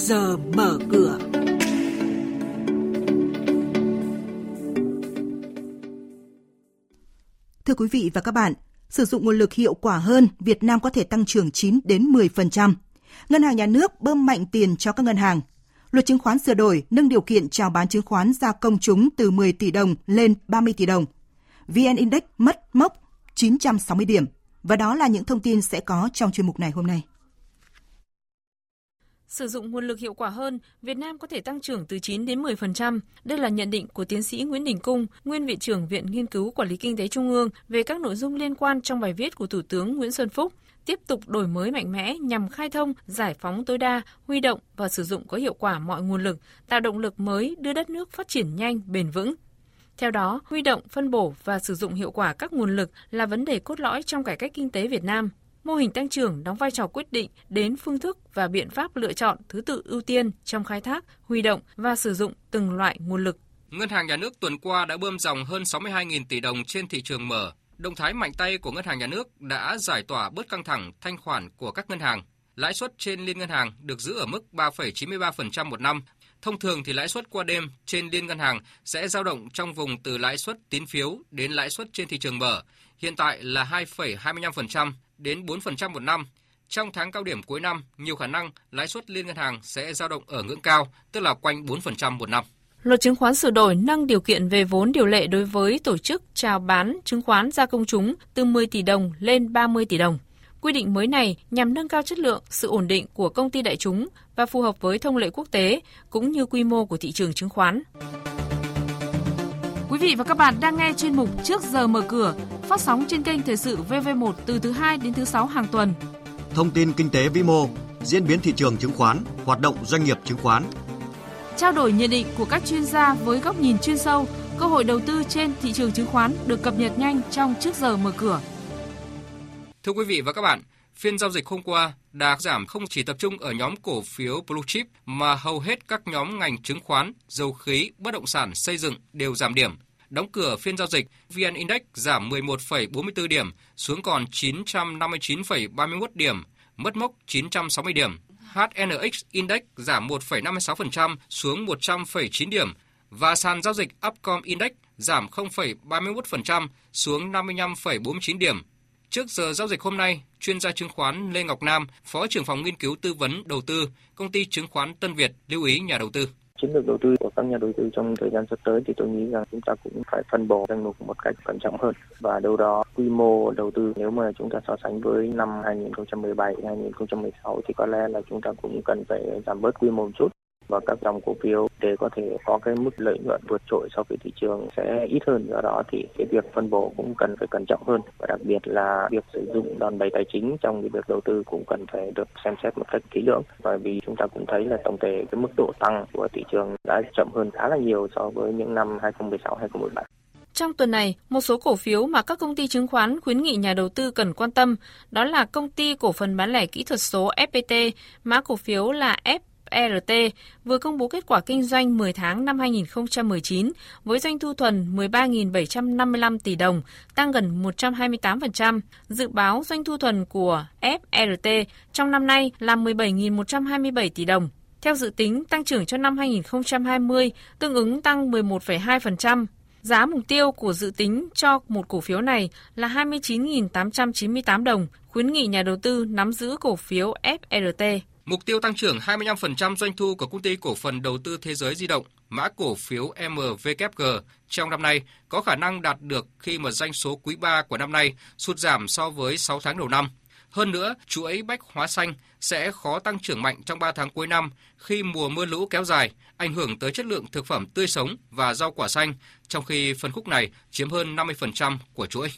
giờ mở cửa. Thưa quý vị và các bạn, sử dụng nguồn lực hiệu quả hơn, Việt Nam có thể tăng trưởng 9 đến 10%. Ngân hàng nhà nước bơm mạnh tiền cho các ngân hàng. Luật chứng khoán sửa đổi nâng điều kiện chào bán chứng khoán ra công chúng từ 10 tỷ đồng lên 30 tỷ đồng. VN Index mất mốc 960 điểm. Và đó là những thông tin sẽ có trong chuyên mục này hôm nay. Sử dụng nguồn lực hiệu quả hơn, Việt Nam có thể tăng trưởng từ 9 đến 10%. Đây là nhận định của tiến sĩ Nguyễn Đình Cung, nguyên viện trưởng Viện Nghiên cứu Quản lý Kinh tế Trung ương về các nội dung liên quan trong bài viết của Thủ tướng Nguyễn Xuân Phúc tiếp tục đổi mới mạnh mẽ nhằm khai thông, giải phóng tối đa, huy động và sử dụng có hiệu quả mọi nguồn lực, tạo động lực mới đưa đất nước phát triển nhanh, bền vững. Theo đó, huy động, phân bổ và sử dụng hiệu quả các nguồn lực là vấn đề cốt lõi trong cải cách kinh tế Việt Nam. Mô hình tăng trưởng đóng vai trò quyết định đến phương thức và biện pháp lựa chọn thứ tự ưu tiên trong khai thác, huy động và sử dụng từng loại nguồn lực. Ngân hàng Nhà nước tuần qua đã bơm dòng hơn 62.000 tỷ đồng trên thị trường mở. Động thái mạnh tay của Ngân hàng Nhà nước đã giải tỏa bớt căng thẳng thanh khoản của các ngân hàng. Lãi suất trên liên ngân hàng được giữ ở mức 3,93% một năm. Thông thường thì lãi suất qua đêm trên liên ngân hàng sẽ dao động trong vùng từ lãi suất tín phiếu đến lãi suất trên thị trường mở, hiện tại là 2,25% đến 4% một năm. Trong tháng cao điểm cuối năm, nhiều khả năng lãi suất liên ngân hàng sẽ dao động ở ngưỡng cao, tức là quanh 4% một năm. Luật chứng khoán sửa đổi nâng điều kiện về vốn điều lệ đối với tổ chức chào bán chứng khoán ra công chúng từ 10 tỷ đồng lên 30 tỷ đồng. Quy định mới này nhằm nâng cao chất lượng, sự ổn định của công ty đại chúng và phù hợp với thông lệ quốc tế cũng như quy mô của thị trường chứng khoán. Quý vị và các bạn đang nghe chuyên mục Trước giờ mở cửa, phát sóng trên kênh Thời sự VV1 từ thứ 2 đến thứ 6 hàng tuần. Thông tin kinh tế vĩ mô, diễn biến thị trường chứng khoán, hoạt động doanh nghiệp chứng khoán. Trao đổi nhận định của các chuyên gia với góc nhìn chuyên sâu, cơ hội đầu tư trên thị trường chứng khoán được cập nhật nhanh trong Trước giờ mở cửa. Thưa quý vị và các bạn, phiên giao dịch hôm qua, đà giảm không chỉ tập trung ở nhóm cổ phiếu blue chip mà hầu hết các nhóm ngành chứng khoán, dầu khí, bất động sản, xây dựng đều giảm điểm. Đóng cửa phiên giao dịch, VN Index giảm 11,44 điểm xuống còn 959,31 điểm, mất mốc 960 điểm. HNX Index giảm 1,56% xuống 100,9 điểm và sàn giao dịch Upcom Index giảm 0,31% xuống 55,49 điểm. Trước giờ giao dịch hôm nay, chuyên gia chứng khoán Lê Ngọc Nam, Phó trưởng phòng nghiên cứu tư vấn đầu tư, công ty chứng khoán Tân Việt lưu ý nhà đầu tư chiến lược đầu tư của các nhà đầu tư trong thời gian sắp tới thì tôi nghĩ rằng chúng ta cũng phải phân bổ danh mục một cách cẩn trọng hơn. Và đâu đó quy mô đầu tư nếu mà chúng ta so sánh với năm 2017 2016 thì có lẽ là chúng ta cũng cần phải giảm bớt quy mô một chút và các dòng cổ phiếu tế có thể có cái mức lợi nhuận vượt trội so với thị trường sẽ ít hơn. Do đó thì cái việc phân bổ cũng cần phải cẩn trọng hơn. Và đặc biệt là việc sử dụng đòn bẩy tài chính trong cái việc đầu tư cũng cần phải được xem xét một cách kỹ lưỡng. Bởi vì chúng ta cũng thấy là tổng thể cái mức độ tăng của thị trường đã chậm hơn khá là nhiều so với những năm 2016 2017 trong tuần này, một số cổ phiếu mà các công ty chứng khoán khuyến nghị nhà đầu tư cần quan tâm đó là công ty cổ phần bán lẻ kỹ thuật số FPT, mã cổ phiếu là F FRT vừa công bố kết quả kinh doanh 10 tháng năm 2019 với doanh thu thuần 13.755 tỷ đồng, tăng gần 128%. Dự báo doanh thu thuần của FRT trong năm nay là 17.127 tỷ đồng. Theo dự tính, tăng trưởng cho năm 2020 tương ứng tăng 11,2%. Giá mục tiêu của dự tính cho một cổ phiếu này là 29.898 đồng, khuyến nghị nhà đầu tư nắm giữ cổ phiếu FRT. Mục tiêu tăng trưởng 25% doanh thu của công ty cổ phần đầu tư thế giới di động, mã cổ phiếu MVKG trong năm nay có khả năng đạt được khi mà doanh số quý 3 của năm nay sụt giảm so với 6 tháng đầu năm. Hơn nữa, chuỗi bách hóa xanh sẽ khó tăng trưởng mạnh trong 3 tháng cuối năm khi mùa mưa lũ kéo dài, ảnh hưởng tới chất lượng thực phẩm tươi sống và rau quả xanh, trong khi phân khúc này chiếm hơn 50% của chuỗi.